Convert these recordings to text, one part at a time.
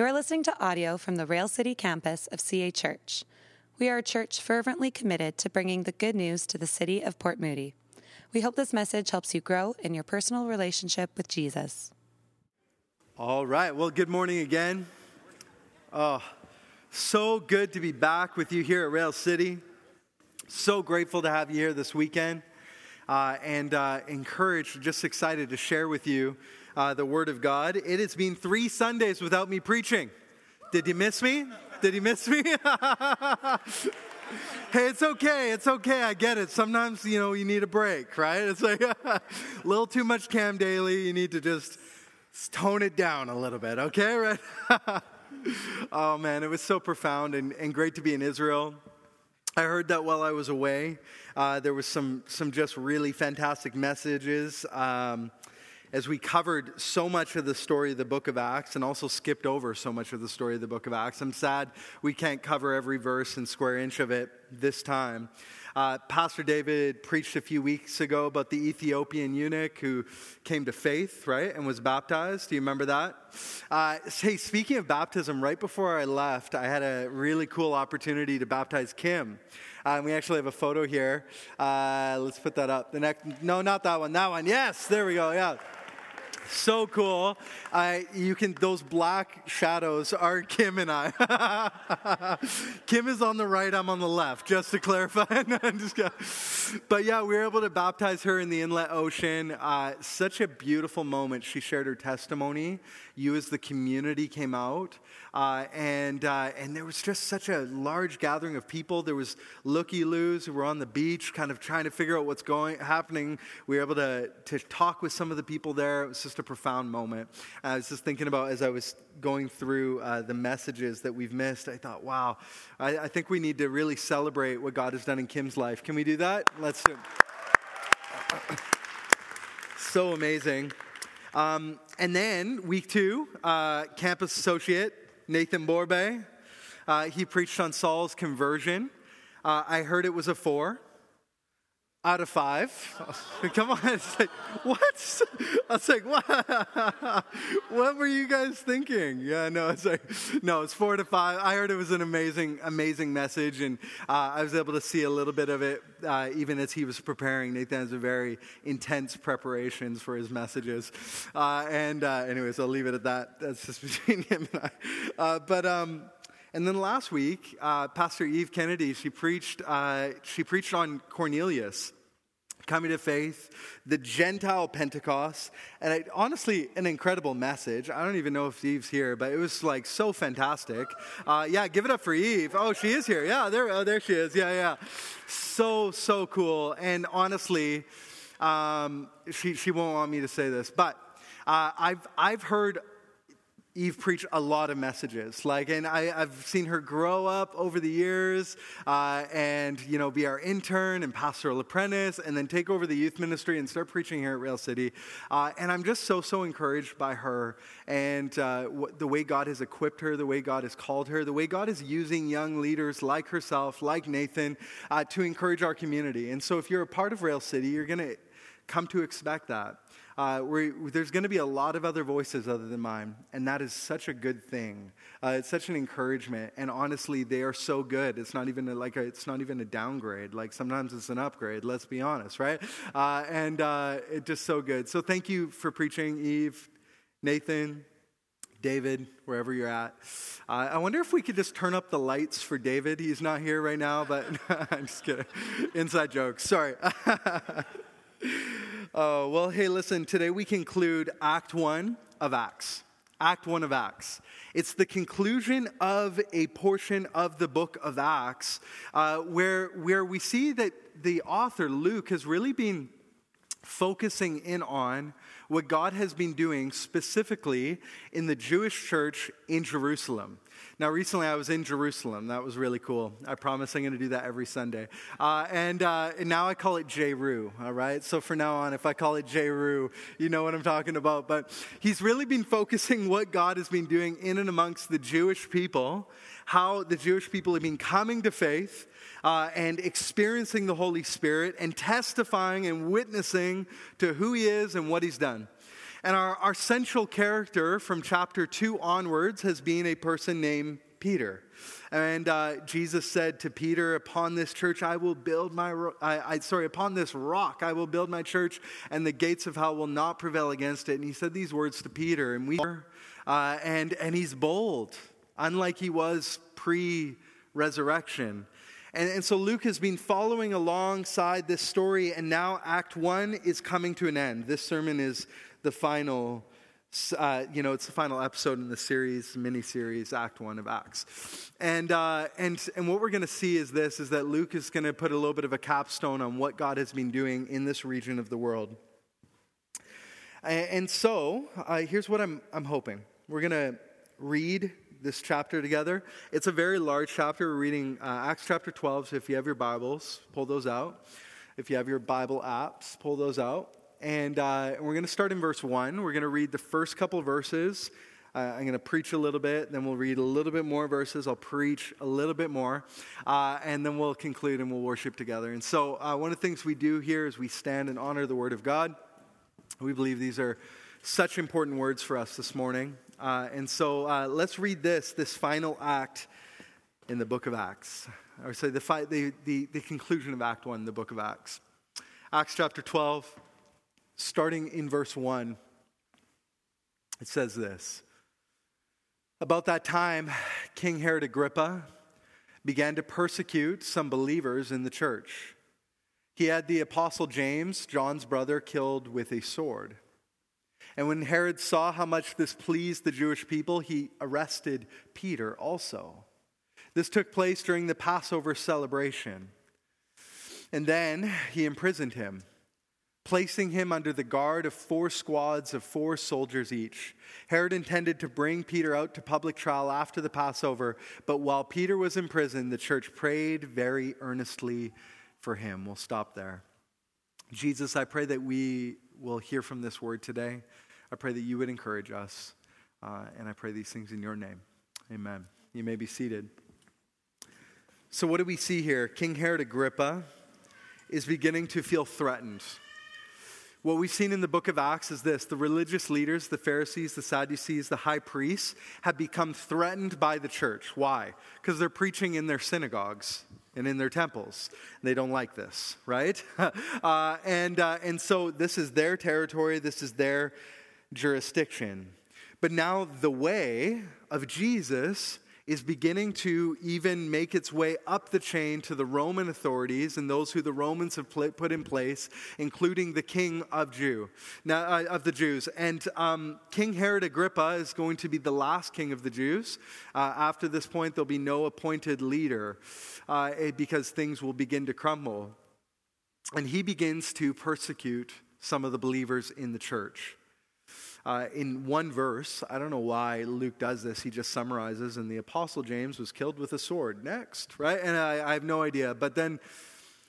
You are listening to audio from the Rail City campus of CA Church. We are a church fervently committed to bringing the good news to the city of Port Moody. We hope this message helps you grow in your personal relationship with Jesus. All right. Well, good morning again. Oh, so good to be back with you here at Rail City. So grateful to have you here this weekend. Uh, and uh, encouraged, just excited to share with you uh, the Word of God. It has been three Sundays without me preaching. Did you miss me? Did he miss me? hey, it's okay. It's okay. I get it. Sometimes, you know, you need a break, right? It's like a little too much Cam Dailly. You need to just tone it down a little bit, okay? Right? oh, man, it was so profound and, and great to be in Israel. I heard that while I was away. Uh, there was some, some just really fantastic messages. Um, as we covered so much of the story of the book of Acts and also skipped over so much of the story of the book of Acts. I'm sad we can't cover every verse and square inch of it this time. Uh, Pastor David preached a few weeks ago about the Ethiopian eunuch who came to faith, right, and was baptized. Do you remember that? Uh, hey, speaking of baptism, right before I left, I had a really cool opportunity to baptize Kim. Uh, we actually have a photo here. Uh, let's put that up. The next, no, not that one. That one. Yes, there we go. Yeah so cool. I, you can those black shadows are Kim and I. Kim is on the right, I'm on the left, just to clarify. but yeah, we were able to baptize her in the inlet ocean. Uh, such a beautiful moment. She shared her testimony. You, as the community, came out. Uh, and, uh, and there was just such a large gathering of people. There was looky-loos who were on the beach kind of trying to figure out what's going, happening. We were able to, to talk with some of the people there. It was just a profound moment. I was just thinking about as I was going through uh, the messages that we've missed, I thought, wow, I, I, think we need to really celebrate what God has done in Kim's life. Can we do that? Let's do So amazing. Um, and then, week two, uh, campus associate Nathan Borbe. Uh, he preached on Saul's conversion. Uh, I heard it was a four out of five. Come on. It's like, what? I was like, what? what were you guys thinking? Yeah, no, it's like, no, it's four to five. I heard it was an amazing, amazing message, and uh, I was able to see a little bit of it uh, even as he was preparing. Nathan has a very intense preparations for his messages. Uh, and, uh, anyways, I'll leave it at that. That's just between him and I. Uh, but, um, and then last week, uh, Pastor Eve Kennedy, she preached, uh, she preached on Cornelius coming to faith, the Gentile Pentecost, and honestly, an incredible message. I don't even know if Eve's here, but it was like so fantastic. Uh, yeah, give it up for Eve. Oh, she is here. Yeah, there, oh, there she is. Yeah, yeah. So, so cool. And honestly, um, she, she won't want me to say this, but uh, I've, I've heard Eve preached a lot of messages. Like, and I, have seen her grow up over the years, uh, and you know, be our intern and pastoral apprentice, and then take over the youth ministry and start preaching here at Rail City. Uh, and I'm just so so encouraged by her and uh, the way God has equipped her, the way God has called her, the way God is using young leaders like herself, like Nathan, uh, to encourage our community. And so, if you're a part of Rail City, you're going to come to expect that uh, there's going to be a lot of other voices other than mine, and that is such a good thing. Uh, it's such an encouragement, and honestly, they are so good. It's not even a, like a, it's not even a downgrade. Like sometimes it's an upgrade. Let's be honest, right? Uh, and uh, it's just so good. So thank you for preaching, Eve, Nathan, David, wherever you're at. Uh, I wonder if we could just turn up the lights for David. He's not here right now, but I'm just kidding. Inside jokes. Sorry. Oh, well, hey, listen, today we conclude Act 1 of Acts. Act 1 of Acts. It's the conclusion of a portion of the book of Acts uh, where, where we see that the author, Luke, has really been focusing in on what God has been doing specifically in the Jewish church in Jerusalem. Now, recently I was in Jerusalem. That was really cool. I promise I'm going to do that every Sunday. Uh, and, uh, and, now I call it Jeru, all right? So from now on, if I call it Jeru, you know what I'm talking about. But he's really been focusing what God has been doing in and amongst the Jewish people, how the Jewish people have been coming to faith. Uh, and experiencing the Holy Spirit and testifying and witnessing to who He is and what He's done. And our, our central character from chapter 2 onwards has been a person named Peter. And uh, Jesus said to Peter, Upon this church I will build my, ro- I, I, sorry, upon this rock I will build my church, and the gates of hell will not prevail against it. And he said these words to Peter, and we, uh, and, and he's bold, unlike he was pre resurrection. And, and so Luke has been following alongside this story, and now Act One is coming to an end. This sermon is the final uh, you know, it's the final episode in the series, mini series, Act One of Acts, and uh, and and what we're going to see is this: is that Luke is going to put a little bit of a capstone on what God has been doing in this region of the world. And, and so, uh, here's what I'm I'm hoping: we're going to read this chapter together. It's a very large chapter. We're reading uh, Acts chapter 12. So if you have your Bibles, pull those out. If you have your Bible apps, pull those out. And uh, we're going to start in verse 1. We're going to read the first couple verses. Uh, I'm going to preach a little bit, then we'll read a little bit more verses. I'll preach a little bit more, uh, and then we'll conclude and we'll worship together. And so, uh, one of the things we do here is we stand and honor the Word of God. We believe these are such important words for us this morning. Uh, and so, uh, let's read this, this final act in the book of Acts, or say the, fi- the, the, the conclusion of Act 1, the book of Acts. Acts chapter 12 starting in verse 1. It says this About that time, King Herod Agrippa began to persecute some believers in the church. He had the apostle James, John's brother, killed with a sword. And when Herod saw how much this pleased the Jewish people, he arrested Peter also. This took place during the Passover celebration. And then he imprisoned him placing him under the guard of four squads of four soldiers each. Herod intended to bring Peter out to public trial after the Passover, but while Peter was in prison, the church prayed very earnestly for him. We'll stop there. Jesus, I pray that we will hear from this word today. I pray that you would encourage us, uh, and I pray these things in your name. Amen. You may be seated. So, what do we see here? King Herod Agrippa is beginning to feel threatened. What we've seen in the book of Acts is this the religious leaders, the Pharisees, the Sadducees, the high priests, have become threatened by the church. Why? Because they're preaching in their synagogues and in their temples. They don't like this, right? uh, and, uh, and so this is their territory, this is their jurisdiction. But now the way of Jesus is beginning to even make its way up the chain to the Roman authorities and those who the Romans have put in place, including the king of Jew, now, uh, of the Jews. And um, King Herod Agrippa is going to be the last king of the Jews. Uh, after this point, there'll be no appointed leader uh, eh, because things will begin to crumble. And he begins to persecute some of the believers in the church uh, in one verse. I don't know why Luke does this. He just summarizes, and the Apostle James was killed with a sword. Next, right? And I, I have no idea. But then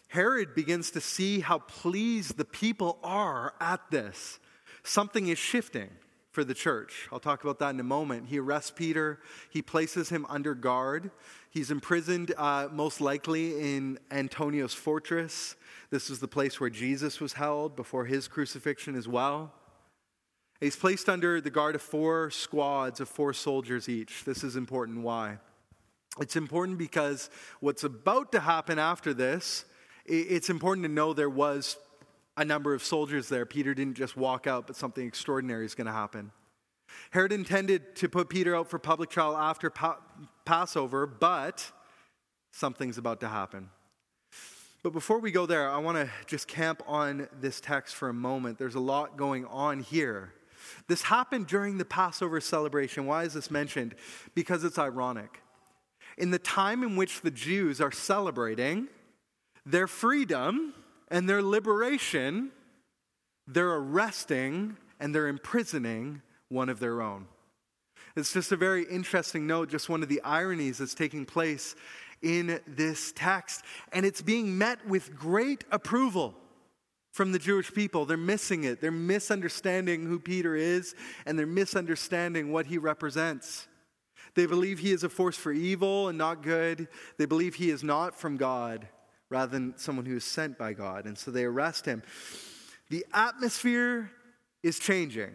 Herod begins to see how pleased the people are at this. Something is shifting for the church. I'll talk about that in a moment. He arrests Peter, he places him under guard. He's imprisoned, uh, most likely in Antonia's fortress. This is the place where Jesus was held before his crucifixion as well. He's placed under the guard of four squads of four soldiers each. This is important. Why? It's important because what's about to happen after this, it's important to know there was a number of soldiers there. Peter didn't just walk out, but something extraordinary is going to happen. Herod intended to put Peter out for public trial after pa- Passover, but something's about to happen. But before we go there, I want to just camp on this text for a moment. There's a lot going on here. This happened during the Passover celebration. Why is this mentioned? Because it's ironic. In the time in which the Jews are celebrating their freedom and their liberation, they're arresting and they're imprisoning one of their own. It's just a very interesting note, just one of the ironies that's taking place in this text. And it's being met with great approval from the Jewish people. They're missing it. They're misunderstanding who Peter is, and they're misunderstanding what he represents. They believe he is a force for evil and not good. They believe he is not from God, rather than someone who is sent by God. And so they arrest him. The atmosphere is changing.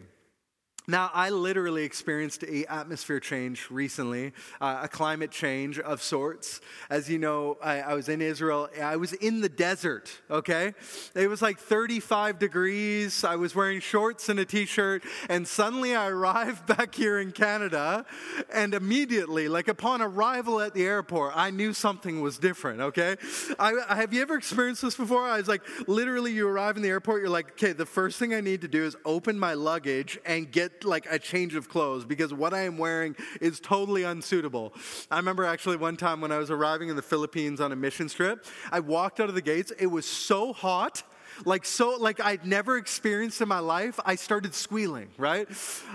Now, I literally experienced a atmosphere change recently, uh, a climate change of sorts. As you know, I, I, was in Israel. I was in the desert, okay? It was like 35 degrees. I was wearing shorts and a t shirt, and suddenly I arrived back here in Canada, and immediately, like upon arrival at the airport, I knew something was different, okay? I, have you ever experienced this before? I was like, literally, you arrive in the airport, you're like, okay, the first thing I need to do is open my luggage and get like a change of clothes because what I am wearing is totally unsuitable. I remember actually one time when I was arriving in the Philippines on a mission trip, I walked out of the gates. It was so hot like so like i'd never experienced in my life i started squealing right?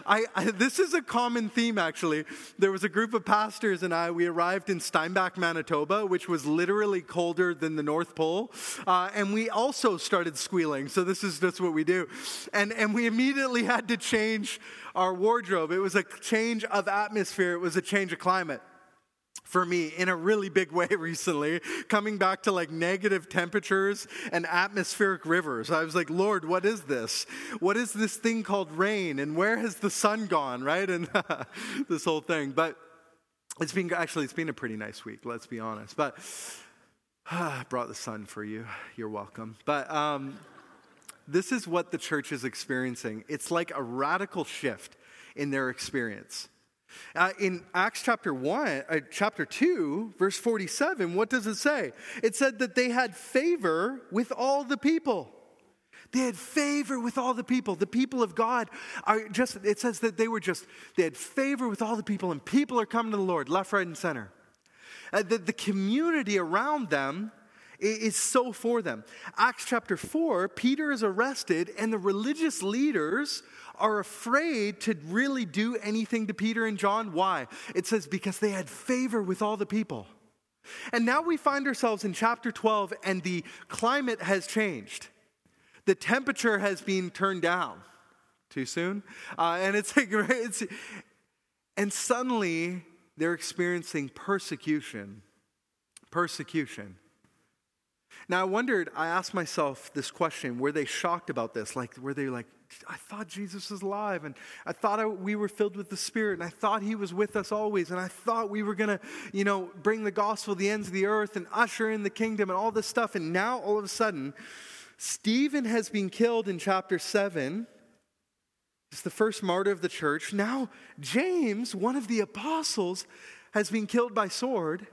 I, I, this is a common theme actually. There was a group of pastors and i we arrived in steinbach manitoba which was literally colder than the north pole uh, and we also started squealing. So this is just what we do. And and we immediately had to change our wardrobe. It was a change of atmosphere. It was a change of climate for me in a really big way recently, coming back to like negative temperatures and atmospheric rivers. I was like, Lord, what is this? What is this thing called rain? And where has the sun gone, right? And this whole thing. But it's been actually, it's been a pretty nice week, let's be honest. But I brought the sun for you. You're welcome. But, um, this is what the church is experiencing. It's like a radical shift in their experience. Uh, in Acts chapter 1, uh, chapter 2, verse 47, what does it say? It said that they had favor with all the people. They had favor with all the people. The people of God are just, it says that they were just, they had favor with all the people, and people are coming to the Lord, left, right, and center. Uh, the, the community around them is so for them. Acts chapter 4, Peter is arrested, and the religious leaders are afraid to really do anything to Peter and John. Why? It says, because they had favor with all the people. And now we find ourselves in chapter 12, and the climate has changed. The temperature has been turned down. Too soon? Uh, and it's, it's, and suddenly they're experiencing persecution. Persecution. Now, I wondered, I asked myself this question were they shocked about this? Like, were they like, I thought Jesus was alive, and I thought I, we were filled with the Spirit, and I thought He was with us always, and I thought we were going to, you know, bring the gospel to the ends of the earth and usher in the kingdom and all this stuff. And now, all of a sudden, Stephen has been killed in chapter 7. He's the first martyr of the church. Now, James, one of the apostles, has been killed by sword.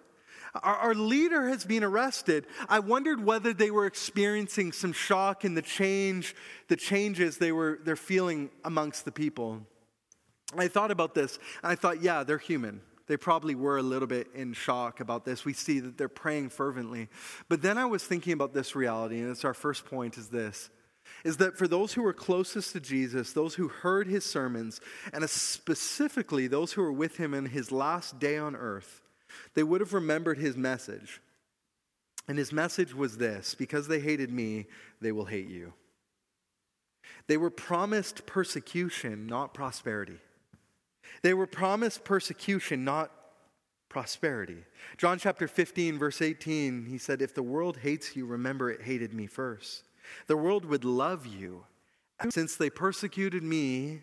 Our, our, leader has been arrested. I wondered whether they were experiencing some shock in the change, the changes they were they're feeling amongst the people. I thought about this, and I thought, yeah, they're human. They probably were a little bit in shock about this. We see that they're praying fervently. But then I was thinking about this reality, and it's our first point is this is that for those who were closest to Jesus, those who heard his sermons, and specifically those who were with him in his last day on earth, they would have remembered his message. And his message was this because they hated me, they will hate you. They were promised persecution, not prosperity. They were promised persecution, not prosperity. John chapter 15, verse 18, he said, If the world hates you, remember it hated me first. The world would love you. Since they persecuted me,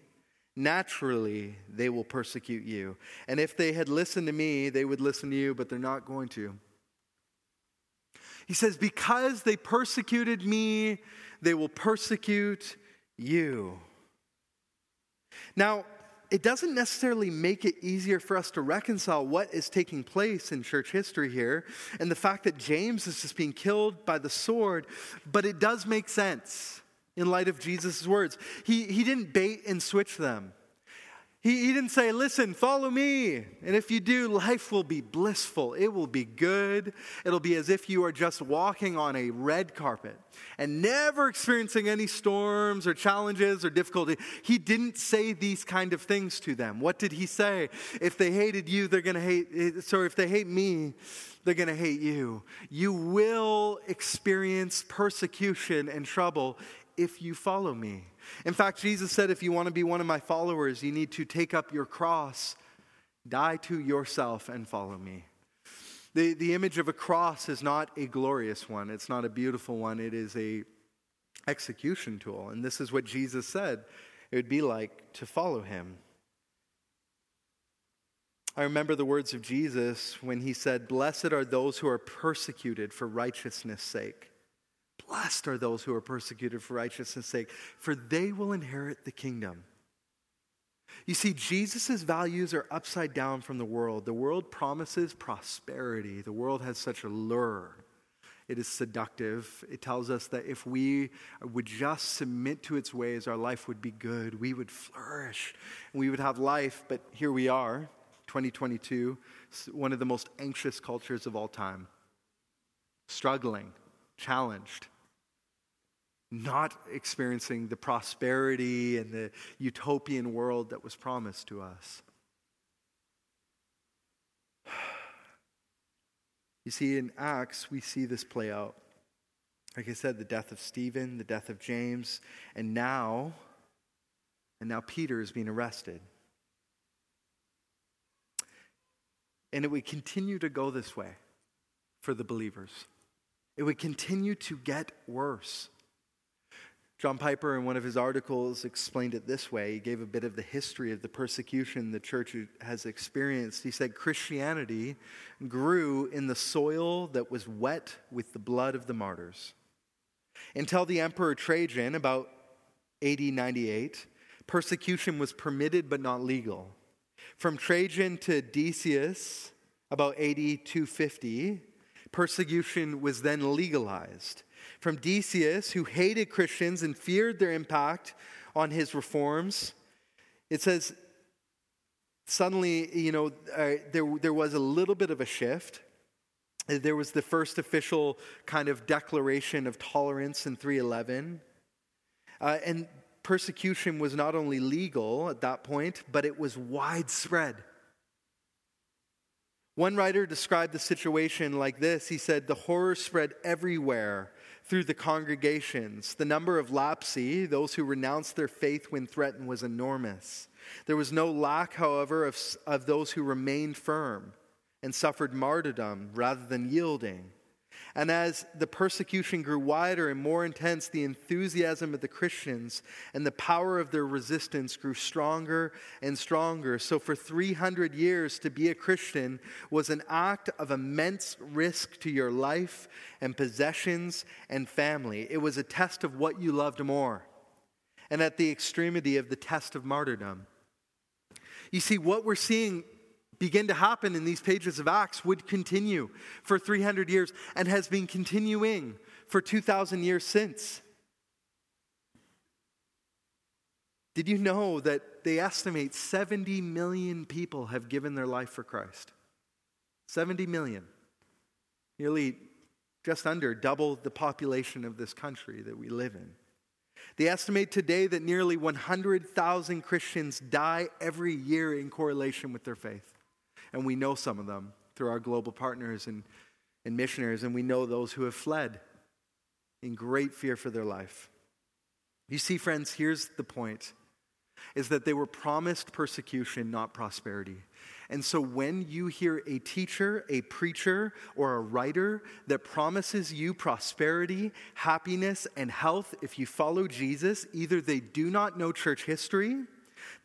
naturally they will persecute you. And if they had listened to me, they would listen to you, but they're not going to. He says, Because they persecuted me, they will persecute you. Now, it doesn't necessarily make it easier for us to reconcile what is taking place in church history here and the fact that James is just being killed by the sword, but it does make sense in light of Jesus' words. He, he didn't bait and switch them. He, he didn't say, Listen, follow me. And if you do, life will be blissful. It will be good. It'll be as if you are just walking on a red carpet and never experiencing any storms or challenges or difficulty. He didn't say these kind of things to them. What did he say? If they hated you, they're going to hate, so if they hate me, they're going to hate you. You will experience persecution and trouble if you follow me. In fact, Jesus said, if you want to be one of my followers, you need to take up your cross, die to yourself, and follow me. The, the image of a cross is not a glorious one, it's not a beautiful one, it is a execution tool. And this is what Jesus said it would be like to follow him. I remember the words of Jesus when he said, Blessed are those who are persecuted for righteousness' sake. Blessed are those who are persecuted for righteousness' sake, for they will inherit the kingdom. You see, Jesus' values are upside down from the world. The world promises prosperity, the world has such a lure. It is seductive. It tells us that if we would just submit to its ways, our life would be good. We would flourish. We would have life. But here we are, 2022, one of the most anxious cultures of all time, struggling, challenged, not experiencing the prosperity and the utopian world that was promised to us. You see, in Acts, we see this play out. Like I said, the death of Stephen, the death of James, and now, and now Peter is being arrested. And it would continue to go this way for the believers. It would continue to get worse. John Piper, in one of his articles, explained it this way. He gave a bit of the history of the persecution the church has experienced. He said Christianity grew in the soil that was wet with the blood of the martyrs. Until the Emperor Trajan, about AD 98, persecution was permitted but not legal. From Trajan to Decius, about AD 250, persecution was then legalized. From Decius, who hated Christians and feared their impact on his reforms, it says, suddenly, you know, uh, there, there was a little bit of a shift. There was the first official kind of declaration of tolerance in 311. Uh, and persecution was not only legal at that point, but it was widespread. One writer described the situation like this He said, The horror spread everywhere through the congregations. The number of lapsi, those who renounced their faith when threatened, was enormous. There was no lack, however, of, of those who remained firm and suffered martyrdom rather than yielding. And as the persecution grew wider and more intense, the enthusiasm of the Christians and the power of their resistance grew stronger and stronger. So, for 300 years, to be a Christian was an act of immense risk to your life and possessions and family. It was a test of what you loved more, and at the extremity of the test of martyrdom. You see, what we're seeing begin to happen in these pages of Acts would continue for 300 years and has been continuing for 2,000 years since. Did you know that they estimate 70 million people have given their life for Christ? 70 million. Nearly just under double the population of this country that we live in. They estimate today that nearly 100,000 Christians die every year in correlation with their faith and we know some of them through our global partners and, and missionaries, and we know those who have fled in great fear for their life. You see, friends, here's the point is that they were promised persecution, not prosperity. And so when you hear a teacher, a preacher, or a writer that promises you prosperity, happiness, and health if you follow Jesus, either they do not know church history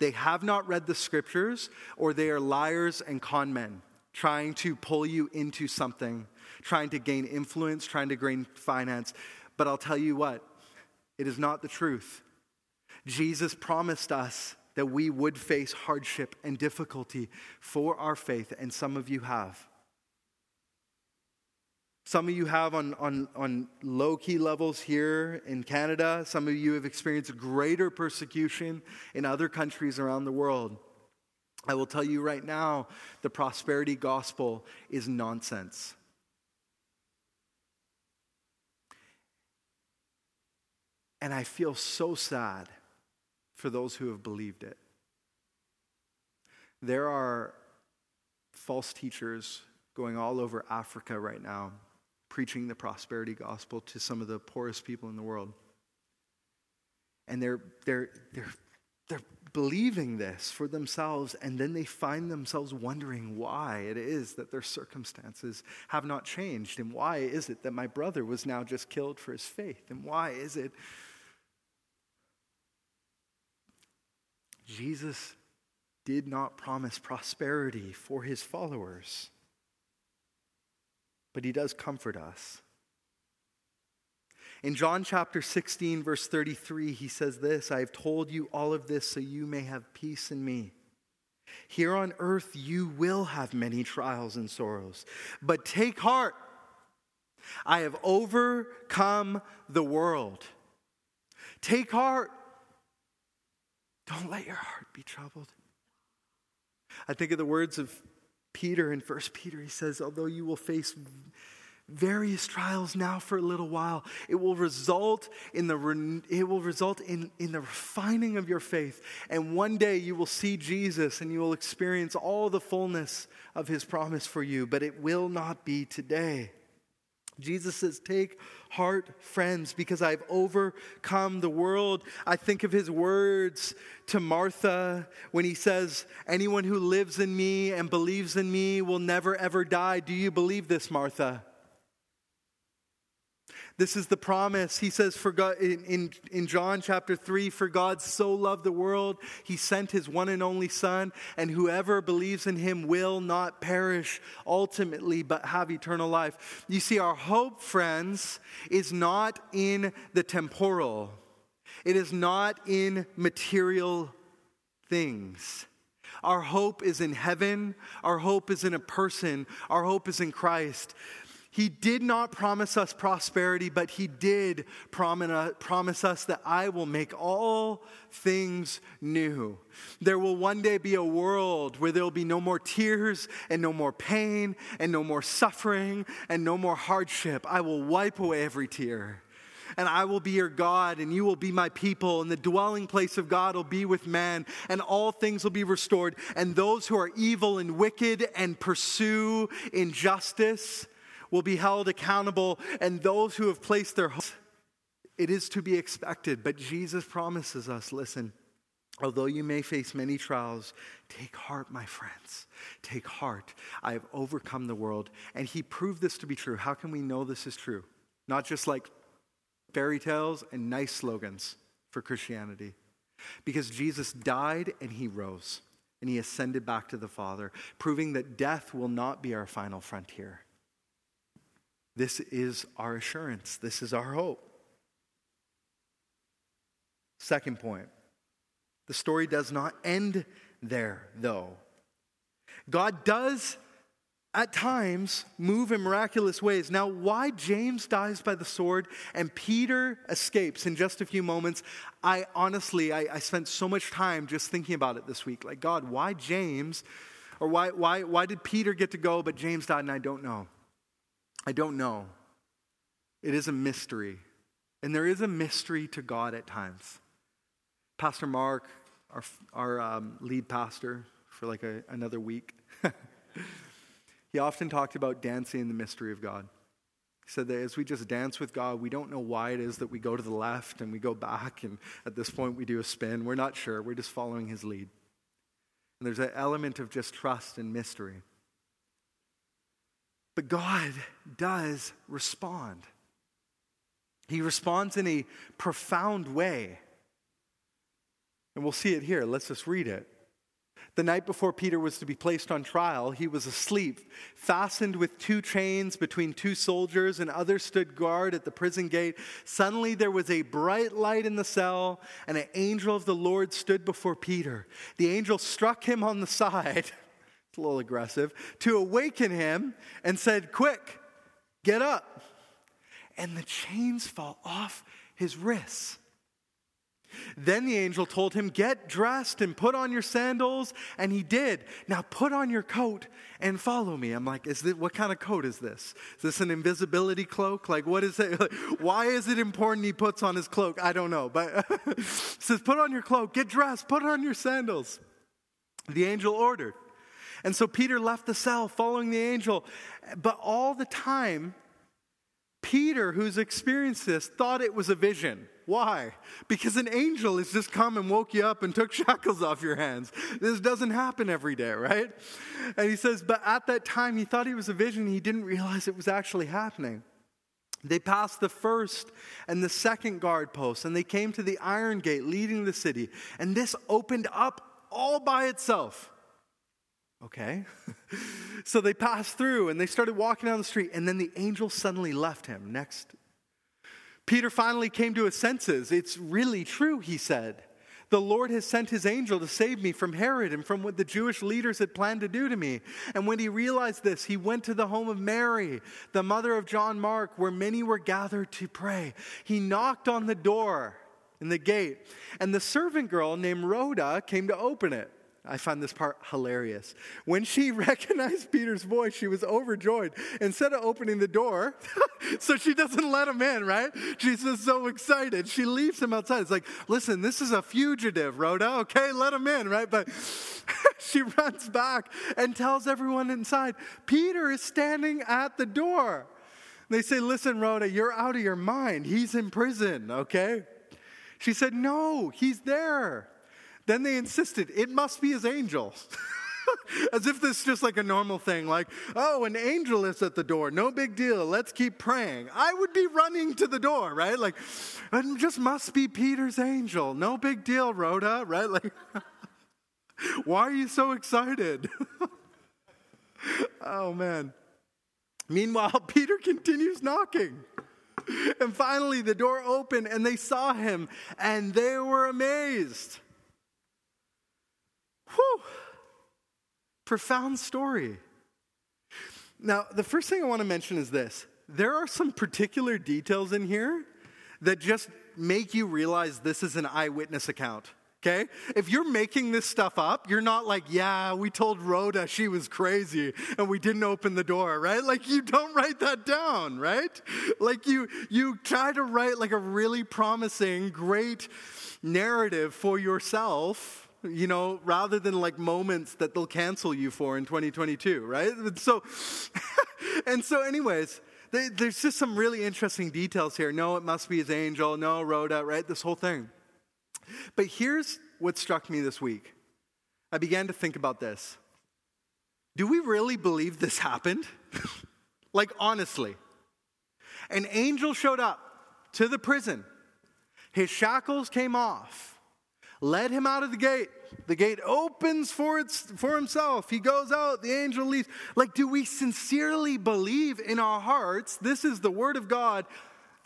they have not read the scriptures, or they are liars and con men trying to pull you into something, trying to gain influence, trying to gain finance. But I'll tell you what, it is not the truth. Jesus promised us that we would face hardship and difficulty for our faith, and some of you have. Some of you have on, on, on low key levels here in Canada. Some of you have experienced greater persecution in other countries around the world. I will tell you right now the prosperity gospel is nonsense. And I feel so sad for those who have believed it. There are false teachers going all over Africa right now preaching the prosperity gospel to some of the poorest people in the world. And they're, they're, they're, they're believing this for themselves, and then they find themselves wondering why it is that their circumstances have not changed, and why is it that my brother was now just killed for his faith, and why is it. Jesus did not promise prosperity for his followers, but he does comfort us. In John chapter 16, verse 33, he says this I have told you all of this so you may have peace in me. Here on earth, you will have many trials and sorrows, but take heart. I have overcome the world. Take heart. Don't let your heart be troubled. I think of the words of Peter in 1 Peter. He says, Although you will face various trials now for a little while, it will result in the, it will result in, in the refining of your faith. And one day you will see Jesus and you will experience all the fullness of his promise for you, but it will not be today. Jesus says, Take heart, friends, because I've overcome the world. I think of his words to Martha when he says, Anyone who lives in me and believes in me will never ever die. Do you believe this, Martha? This is the promise. He says for God, in, in, in, John chapter 3 For God so loved the world, he sent his one and only Son, and whoever believes in him will not perish ultimately, but have eternal life. You see, our hope, friends, is not in the temporal, it is not in material things. Our hope is in heaven. Our hope is in a person. Our hope is in Christ. He did not promise us prosperity, but He did promise us that I will make all things new. There will one day be a world where there will be no more tears and no more pain and no more suffering and no more hardship. I will wipe away every tear. And I will be your God, and you will be my people, and the dwelling place of God will be with man, and all things will be restored. And those who are evil and wicked and pursue injustice, will be held accountable, and those who have placed their hope, it is to be expected. But Jesus promises us listen, although you may face many trials, take heart, my friends. Take heart. I have overcome the world. And he proved this to be true. How can we know this is true? Not just like fairy tales and nice slogans for Christianity. Because Jesus died and he rose and he ascended back to the Father, proving that death will not be our final frontier. This is our assurance, this is our hope. Second point the story does not end there, though. God does at times move in miraculous ways. Now, why James dies by the sword and Peter escapes in just a few moments, I honestly, I, I, spent so much time just thinking about it this week. Like, God, why James? Or why, why, why did Peter get to go, but James died and I don't know? I don't know. It is a mystery. And there is a mystery to God at times. Pastor Mark, our, our um, lead pastor for like a, another week, he often talked about dancing in the mystery of God. He said that as we just dance with God, we don't know why it is that we go to the left and we go back, and at this point we do a spin. We're not sure. We're just following his lead. And there's an element of just trust and mystery. But God does respond. He responds in a profound way. And we'll see it here. Let's just read it. The night before Peter was to be placed on trial, he was asleep, fastened with two chains between two soldiers, and others stood guard at the prison gate. Suddenly there was a bright light in the cell, and an angel of the Lord stood before Peter. The angel struck him on the side it's a little aggressive, to awaken him and said, Quick, get up. And the chains fall off his wrists. Then the angel told him, Get dressed and put on your sandals. And he did. Now put on your coat and follow me. I'm like, is this, What kind of coat is this? Is this an invisibility cloak? Like, what is it? why is it important he puts on his cloak? I don't know. But says, Put on your cloak, get dressed, put on your sandals. The angel ordered. And so Peter left the cell following the angel. But all the time, Peter, who's experienced this, thought it was a vision. Why? Because an angel has just come and woke you up and took shackles off your hands. This doesn't happen every day, right? And he says, but at that time he thought it was a vision. He didn't realize it was actually happening. They passed the first and the second guard posts, and they came to the iron gate leading the city, and this opened up all by itself. Okay. so they passed through and they started walking down the street, and then the angel suddenly left him. Next. Peter finally came to his senses. It's really true, he said. The Lord has sent his angel to save me from Herod and from what the Jewish leaders had planned to do to me. And when he realized this, he went to the home of Mary, the mother of John Mark, where many were gathered to pray. He knocked on the door in the gate, and the servant girl named Rhoda came to open it. I find this part hilarious. When she recognized Peter's voice, she was overjoyed. Instead of opening the door, so she doesn't let him in, right? She's just so excited. She leaves him outside. It's like, listen, this is a fugitive, Rhoda, okay? Let him in, right? But she runs back and tells everyone inside, Peter is standing at the door. They say, listen, Rhoda, you're out of your mind. He's in prison, okay? She said, no, he's there. Then they insisted it must be his angel. As if this is just like a normal thing, like, oh, an angel is at the door, no big deal, let's keep praying. I would be running to the door, right? Like, it just must be Peter's angel, no big deal, Rhoda, right? Like, why are you so excited? oh, man. Meanwhile, Peter continues knocking. And finally, the door opened and they saw him and they were amazed. Whew. Profound story. Now, the first thing I want to mention is this there are some particular details in here that just make you realize this is an eyewitness account. Okay? If you're making this stuff up, you're not like, yeah, we told Rhoda she was crazy and we didn't open the door, right? Like you don't write that down, right? Like you you try to write like a really promising, great narrative for yourself you know, rather than like moments that they'll cancel you for in 2022, right? So, and so, anyways, they, there's just some really interesting details here. No, it must be his angel. No, Rhoda, right? This whole thing. But here's what struck me this week. I began to think about this. Do we really believe this happened? like, honestly. An angel showed up to the prison, his shackles came off led him out of the gate. The gate opens for, its, for himself. He goes out, the angel leaves. Like, do we sincerely believe in our hearts this is the word of God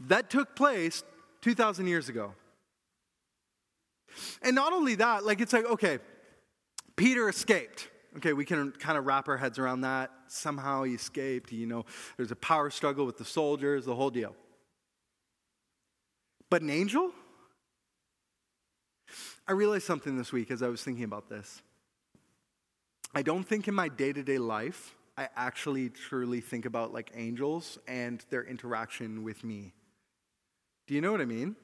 that took place 2,000 years ago? And not only that, like, it's like, okay, Peter escaped. Okay, we can kind of wrap our heads around that. Somehow he escaped. You know, there's a power struggle with the soldiers, the whole deal. But an angel? I realized something this week as I was thinking about this. I don't think in my day to day life I actually truly think about like angels and their interaction with me. Do you know what I mean?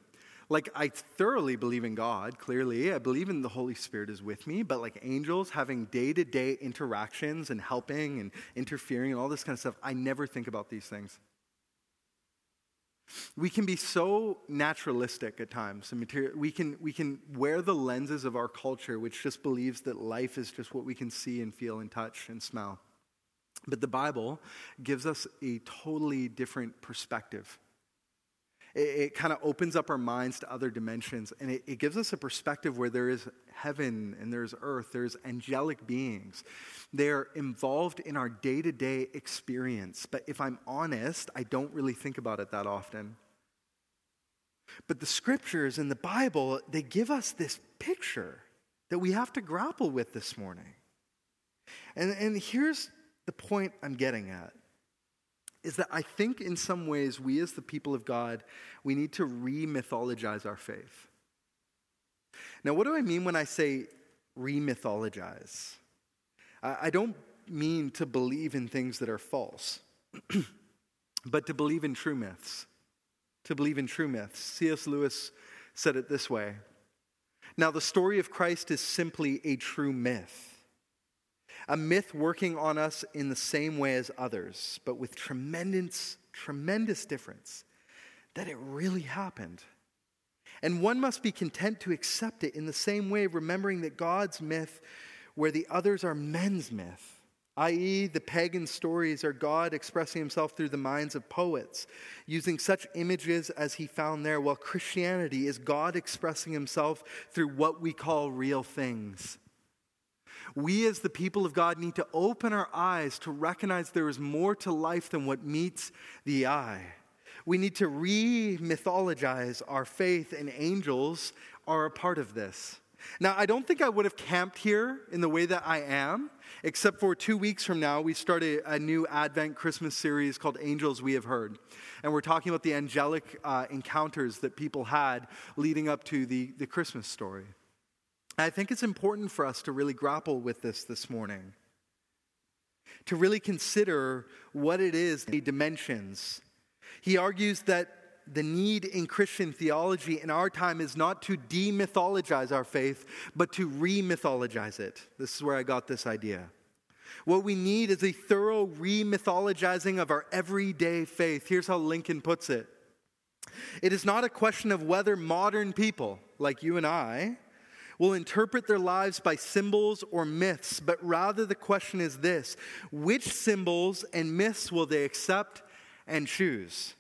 Like, I thoroughly believe in God, clearly. I believe in the Holy Spirit is with me, but like angels having day to day interactions and helping and interfering and all this kind of stuff, I never think about these things. We can be so naturalistic at times. And material, we, can, we can wear the lenses of our culture, which just believes that life is just what we can see and feel and touch and smell. But the Bible gives us a totally different perspective. It, it kind of opens up our minds to other dimensions, and it, it gives us a perspective where there is heaven and there's earth, there's angelic beings. They're involved in our day to day experience. But if I'm honest, I don't really think about it that often. But the scriptures in the Bible, they give us this picture that we have to grapple with this morning. And, and here's the point I'm getting at is that I think in some ways we as the people of God, we need to re-mythologize our faith. Now, what do I mean when I say re-mythologize? I don't mean to believe in things that are false, but to believe in true myths. To believe in true myths. C.S. Lewis said it this way Now, the story of Christ is simply a true myth a myth working on us in the same way as others, but with tremendous, tremendous difference that it really happened. And one must be content to accept it in the same way, remembering that God's myth, where the others are men's myth, i.e., the pagan stories are God expressing himself through the minds of poets, using such images as he found there, while Christianity is God expressing himself through what we call real things. We, as the people of God, need to open our eyes to recognize there is more to life than what meets the eye. We need to re mythologize our faith, and angels are a part of this. Now, I don't think I would have camped here in the way that I am, except for two weeks from now, we start a, a new Advent Christmas series called Angels We Have Heard. And we're talking about the angelic uh, encounters that people had leading up to the, the Christmas story. And I think it's important for us to really grapple with this this morning, to really consider what it is, the dimensions. He argues that the need in Christian theology in our time is not to demythologize our faith, but to remythologize it. This is where I got this idea. What we need is a thorough remythologizing of our everyday faith. Here's how Lincoln puts it It is not a question of whether modern people, like you and I, will interpret their lives by symbols or myths, but rather the question is this which symbols and myths will they accept and choose?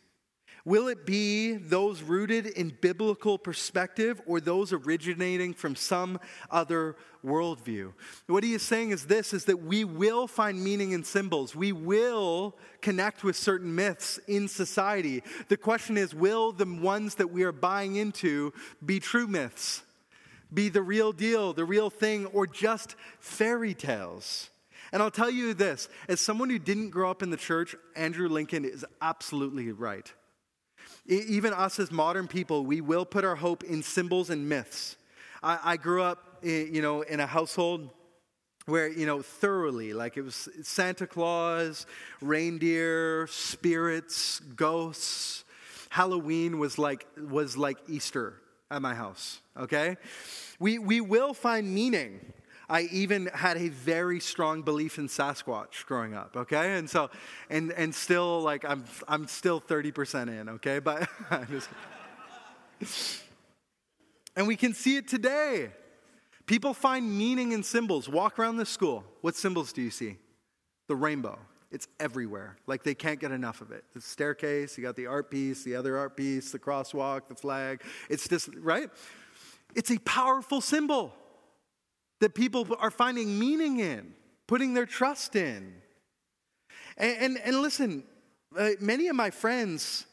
Will it be those rooted in biblical perspective or those originating from some other worldview? What he is saying is this is that we will find meaning in symbols. We will connect with certain myths in society. The question is, will the ones that we are buying into be true myths? Be the real deal, the real thing, or just fairy tales? And I'll tell you this as someone who didn't grow up in the church, Andrew Lincoln is absolutely right. Even us as modern people, we will put our hope in symbols and myths. I, I grew up, you know, in a household where you know thoroughly like it was santa claus reindeer spirits ghosts halloween was like was like easter at my house okay we we will find meaning I even had a very strong belief in Sasquatch growing up, okay? And so, and, and still, like, I'm, I'm still 30% in, okay? But i just, and we can see it today. People find meaning in symbols. Walk around the school. What symbols do you see? The rainbow. It's everywhere. Like they can't get enough of it. The staircase, you got the art piece, the other art piece, the crosswalk, the flag. It's just, right? It's a powerful symbol that people are finding meaning in, putting their trust in. And, and, and listen, uh, many of my friends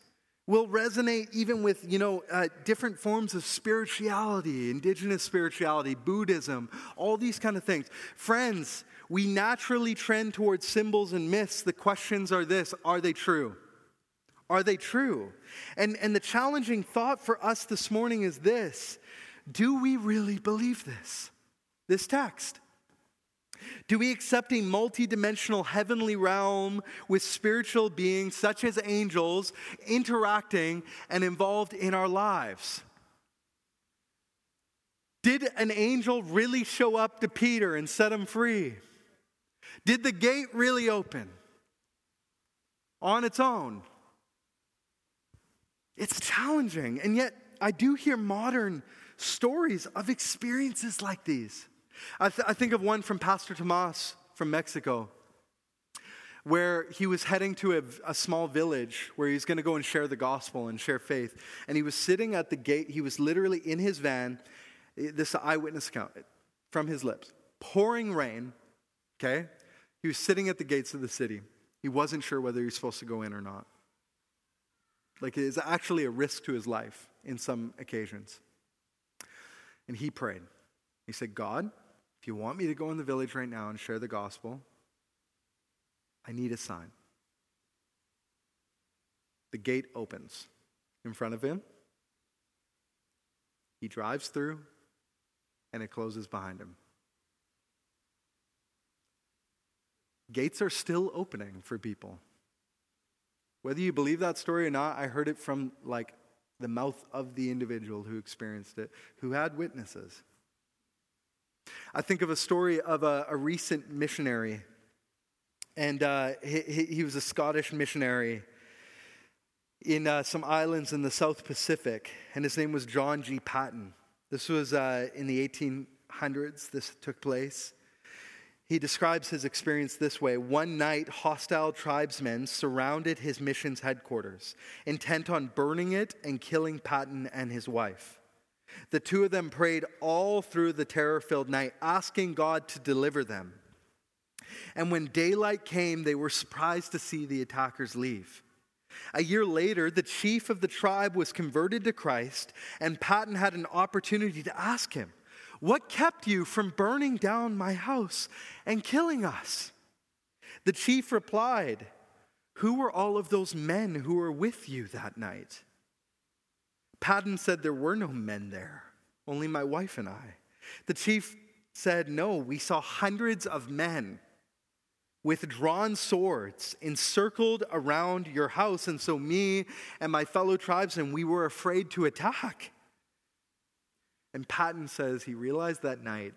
will resonate even with you know uh, different forms of spirituality indigenous spirituality buddhism all these kind of things. Friends we naturally trend towards symbols and myths. The questions are this are they true? Are they true? And and the challenging thought for us this morning is this do we really believe this this text? Do we accept a multidimensional heavenly realm with spiritual beings such as angels interacting and involved in our lives? Did an angel really show up to Peter and set him free? Did the gate really open on its own? It's challenging, and yet I do hear modern stories of experiences like these. I, th- I think of one from Pastor Tomas from Mexico, where he was heading to a, a small village where he's going to go and share the gospel and share faith. And he was sitting at the gate, he was literally in his van, this eyewitness account from his lips, pouring rain, okay? He was sitting at the gates of the city. He wasn't sure whether he was supposed to go in or not. Like, it is actually a risk to his life in some occasions. And he prayed. He said, God, if you want me to go in the village right now and share the gospel, I need a sign. The gate opens in front of him. He drives through, and it closes behind him. Gates are still opening for people. Whether you believe that story or not, I heard it from like the mouth of the individual who experienced it, who had witnesses. I think of a story of a, a recent missionary, and uh, he, he, was a Scottish missionary in uh, some islands in the South Pacific, and his name was John G. Patton. This was uh, in the 1800s, this took place. he describes his experience this way One night, hostile tribesmen surrounded his mission's headquarters, intent on burning it and killing Patton and his wife. The two of them prayed all through the terror filled night, asking God to deliver them. And when daylight came, they were surprised to see the attackers leave. A year later, the chief of the tribe was converted to Christ, and Patton had an opportunity to ask him, What kept you from burning down my house and killing us? The chief replied, Who were all of those men who were with you that night? Patton said, There were no men there, only my wife and I. The chief said, No, we saw hundreds of men with drawn swords encircled around your house. And so, me and my fellow tribesmen, we were afraid to attack. And Patton says he realized that night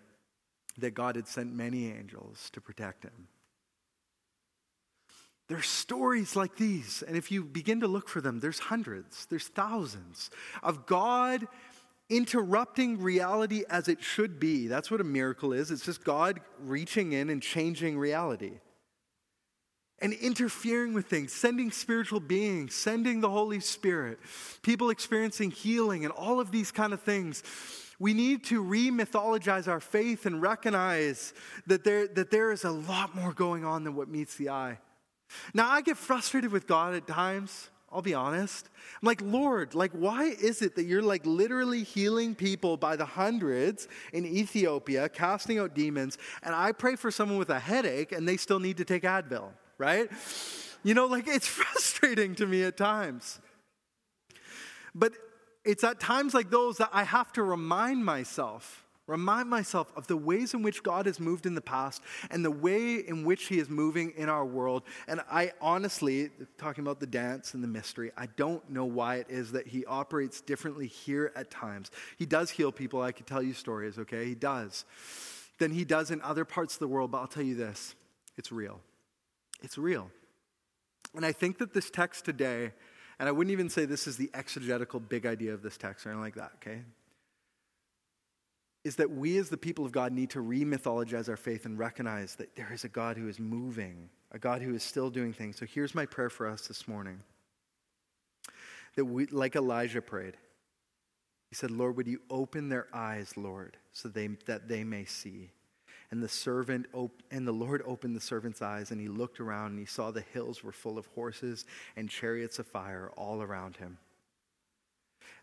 that God had sent many angels to protect him. There's stories like these, and if you begin to look for them, there's hundreds, there's thousands of God interrupting reality as it should be. That's what a miracle is. It's just God reaching in and changing reality and interfering with things, sending spiritual beings, sending the Holy Spirit, people experiencing healing, and all of these kind of things. We need to re mythologize our faith and recognize that there, that there is a lot more going on than what meets the eye. Now, I get frustrated with God at times. I'll be honest. I'm like, Lord, like, why is it that you're like literally healing people by the hundreds in Ethiopia, casting out demons, and I pray for someone with a headache and they still need to take Advil? right? You know, like it's frustrating to me at times. But it's at times like those that I have to remind myself, remind myself of the ways in which God has moved in the past and the way in which He is moving in our world. And I honestly, talking about the dance and the mystery, I don't know why it is that He operates differently here at times. He does heal people. I could tell you stories, okay? He does. Than He does in other parts of the world, but I'll tell you this it's real. It's real. And I think that this text today, and I wouldn't even say this is the exegetical big idea of this text or anything like that, okay? Is that we as the people of God need to re mythologize our faith and recognize that there is a God who is moving, a God who is still doing things. So here's my prayer for us this morning that we, like Elijah prayed, he said, Lord, would you open their eyes, Lord, so they, that they may see? And the servant op- and the Lord opened the servant's eyes, and he looked around, and he saw the hills were full of horses and chariots of fire all around him.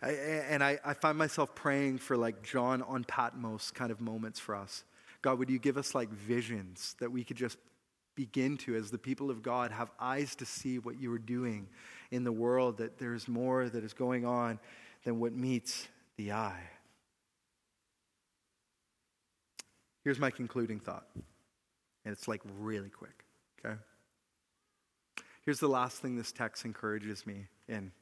I, and I, I find myself praying for like John on Patmos kind of moments for us. God, would you give us like visions that we could just begin to, as the people of God, have eyes to see what you are doing in the world, that there's more that is going on than what meets the eye. Here's my concluding thought, and it's like really quick, okay? Here's the last thing this text encourages me in,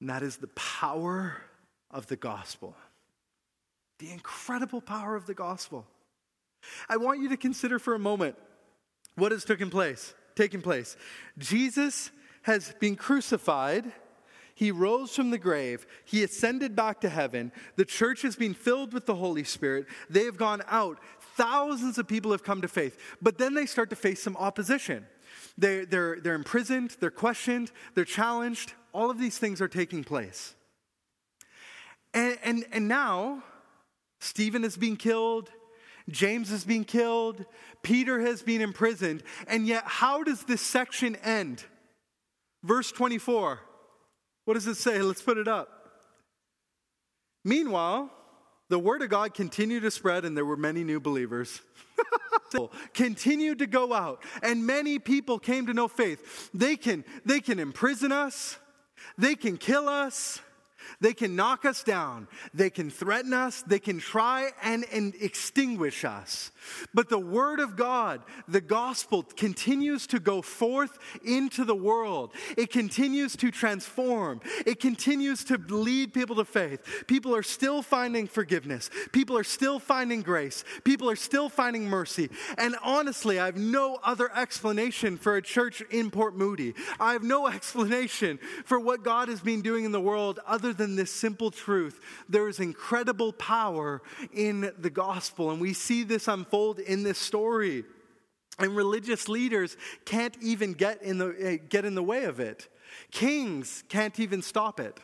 and that is the power of the gospel. The incredible power of the gospel. I want you to consider for a moment what has taken place. Taken place. Jesus has been crucified he rose from the grave. He ascended back to heaven. The church has been filled with the Holy Spirit. They have gone out. Thousands of people have come to faith. But then they start to face some opposition. They, they're, they're imprisoned, they're questioned, they're challenged. All of these things are taking place. And, and, and now, Stephen is being killed. James is being killed. Peter has been imprisoned. And yet, how does this section end? Verse 24 what does it say? Let's put it up. Meanwhile, the word of God continued to spread, and there were many new believers. continued to go out, and many people came to know faith. They can, they can imprison us, they can kill us, they can knock us down. They can threaten us. They can try and, and extinguish us. But the Word of God, the gospel, continues to go forth into the world. It continues to transform. It continues to lead people to faith. People are still finding forgiveness. People are still finding grace. People are still finding mercy. And honestly, I have no other explanation for a church in Port Moody. I have no explanation for what God has been doing in the world other rather than this simple truth, there is incredible power in the gospel. And we see this unfold in this story. And religious leaders can't even get in the, eh, get in the way of it. Kings can't even stop it.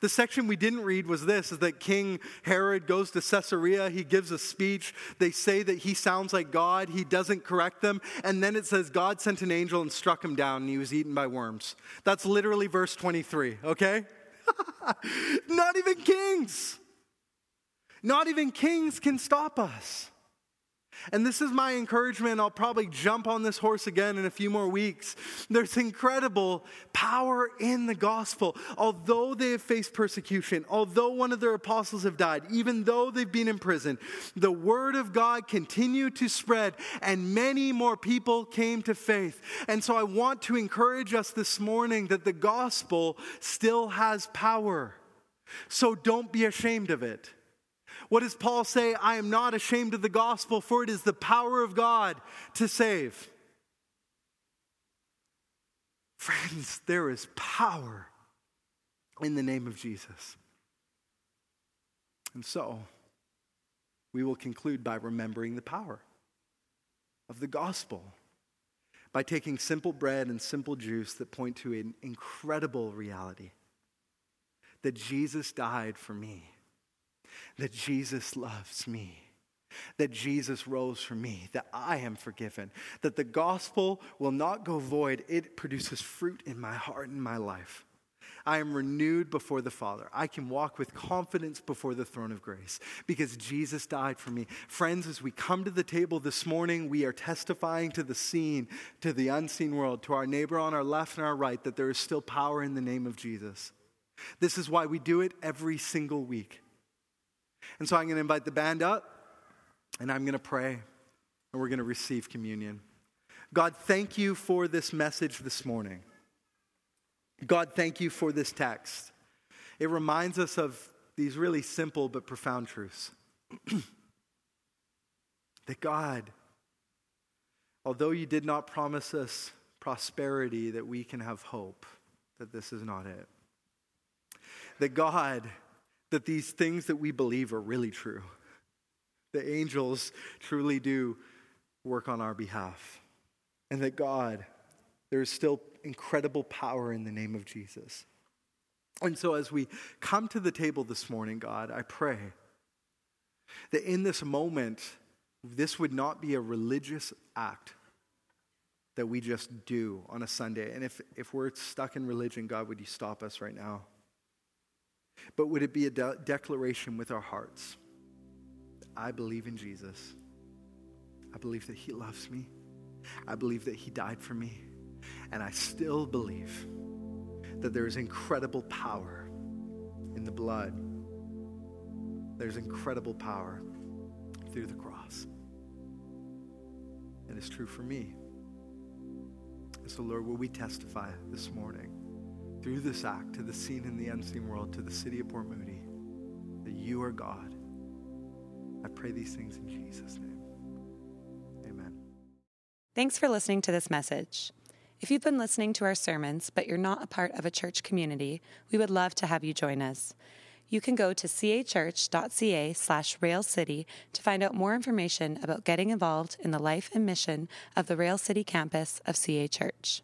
The section we didn't read was this is that King Herod goes to Caesarea, he gives a speech. They say that he sounds like God, he doesn't correct them, and then it says God sent an angel and struck him down and he was eaten by worms. That's literally verse 23, okay? Not even kings. Not even kings can stop us. And this is my encouragement. I'll probably jump on this horse again in a few more weeks. There's incredible power in the gospel. Although they have faced persecution, although one of their apostles have died, even though they've been in prison, the word of God continued to spread and many more people came to faith. And so I want to encourage us this morning that the gospel still has power. So don't be ashamed of it. What does Paul say? I am not ashamed of the gospel, for it is the power of God to save. Friends, there is power in the name of Jesus. And so, we will conclude by remembering the power of the gospel, by taking simple bread and simple juice that point to an incredible reality that Jesus died for me that Jesus loves me, that Jesus rose for me, that I am forgiven, that the gospel will not go void. It produces fruit in my heart and my life. I am renewed before the Father. I can walk with confidence before the throne of grace because Jesus died for me. Friends, as we come to the table this morning, we are testifying to the seen, to the unseen world, to our neighbor on our left and our right, that there is still power in the name of Jesus. This is why we do it every single week. And so I'm going to invite the band up and I'm going to pray and we're going to receive communion. God, thank you for this message this morning. God, thank you for this text. It reminds us of these really simple but profound truths. that God, although you did not promise us prosperity, that we can have hope, that this is not it. That God, that these things that we believe are really true. The angels truly do work on our behalf. And that God, there is still incredible power in the name of Jesus. And so, as we come to the table this morning, God, I pray that in this moment, this would not be a religious act that we just do on a Sunday. And if, if we're stuck in religion, God, would you stop us right now? But would it be a de- declaration with our hearts? I believe in Jesus. I believe that He loves me. I believe that He died for me. And I still believe that there is incredible power in the blood. There's incredible power through the cross. And it's true for me. And so, Lord, will we testify this morning? Through this act to the seen and the unseen world, to the city of Port Moody, that you are God. I pray these things in Jesus' name. Amen. Thanks for listening to this message. If you've been listening to our sermons, but you're not a part of a church community, we would love to have you join us. You can go to cachurch.ca slash railcity to find out more information about getting involved in the life and mission of the Rail City campus of CA Church.